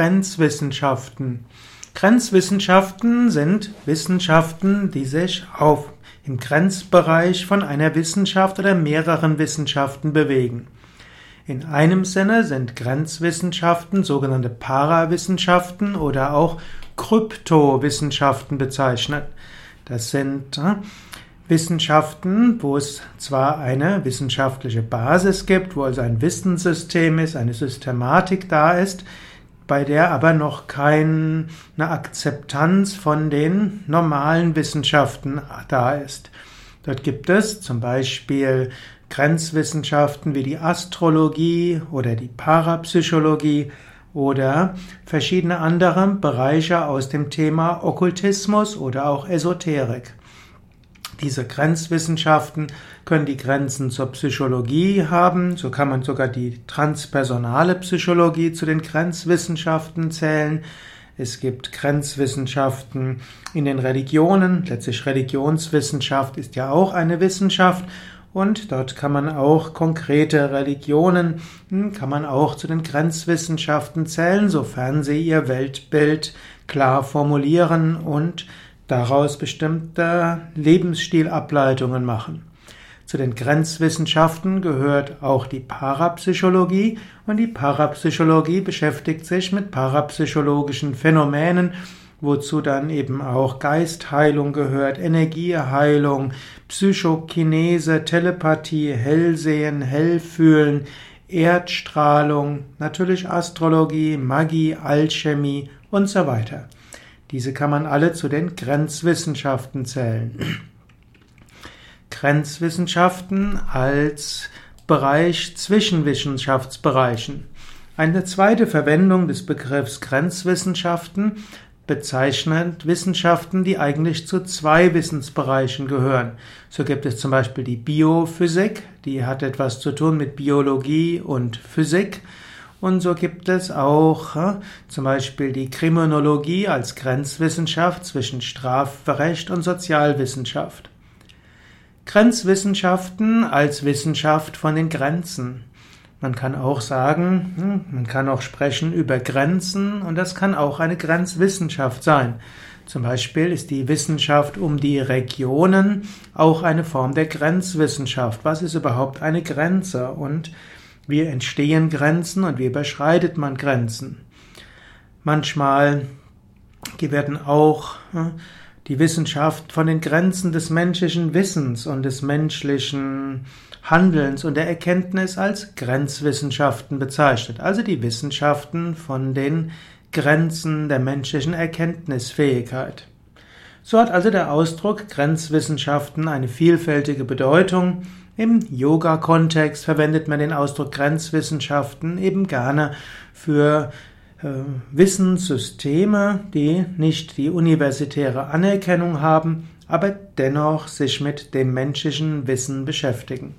Grenzwissenschaften. Grenzwissenschaften sind Wissenschaften, die sich auf im Grenzbereich von einer Wissenschaft oder mehreren Wissenschaften bewegen. In einem Sinne sind Grenzwissenschaften sogenannte Parawissenschaften oder auch Kryptowissenschaften bezeichnet. Das sind äh, Wissenschaften, wo es zwar eine wissenschaftliche Basis gibt, wo also ein Wissenssystem ist, eine Systematik da ist, bei der aber noch keine Akzeptanz von den normalen Wissenschaften da ist. Dort gibt es zum Beispiel Grenzwissenschaften wie die Astrologie oder die Parapsychologie oder verschiedene andere Bereiche aus dem Thema Okkultismus oder auch Esoterik. Diese Grenzwissenschaften können die Grenzen zur Psychologie haben, so kann man sogar die transpersonale Psychologie zu den Grenzwissenschaften zählen. Es gibt Grenzwissenschaften in den Religionen, letztlich Religionswissenschaft ist ja auch eine Wissenschaft. Und dort kann man auch konkrete Religionen, hm, kann man auch zu den Grenzwissenschaften zählen, sofern sie ihr Weltbild klar formulieren und daraus bestimmte Lebensstilableitungen machen. Zu den Grenzwissenschaften gehört auch die Parapsychologie und die Parapsychologie beschäftigt sich mit parapsychologischen Phänomenen, wozu dann eben auch Geistheilung gehört, Energieheilung, Psychokinese, Telepathie, Hellsehen, Hellfühlen, Erdstrahlung, natürlich Astrologie, Magie, Alchemie und so weiter. Diese kann man alle zu den Grenzwissenschaften zählen. Grenzwissenschaften als Bereich zwischen Wissenschaftsbereichen. Eine zweite Verwendung des Begriffs Grenzwissenschaften bezeichnet Wissenschaften, die eigentlich zu zwei Wissensbereichen gehören. So gibt es zum Beispiel die Biophysik, die hat etwas zu tun mit Biologie und Physik. Und so gibt es auch äh, zum Beispiel die Kriminologie als Grenzwissenschaft zwischen Strafrecht und Sozialwissenschaft. Grenzwissenschaften als Wissenschaft von den Grenzen. Man kann auch sagen, hm, man kann auch sprechen über Grenzen und das kann auch eine Grenzwissenschaft sein. Zum Beispiel ist die Wissenschaft um die Regionen auch eine Form der Grenzwissenschaft. Was ist überhaupt eine Grenze und wie entstehen Grenzen und wie überschreitet man Grenzen? Manchmal werden auch hm, die Wissenschaft von den Grenzen des menschlichen Wissens und des menschlichen Handelns und der Erkenntnis als Grenzwissenschaften bezeichnet, also die Wissenschaften von den Grenzen der menschlichen Erkenntnisfähigkeit. So hat also der Ausdruck Grenzwissenschaften eine vielfältige Bedeutung. Im Yoga-Kontext verwendet man den Ausdruck Grenzwissenschaften eben gerne für äh, Wissenssysteme, die nicht die universitäre Anerkennung haben, aber dennoch sich mit dem menschlichen Wissen beschäftigen.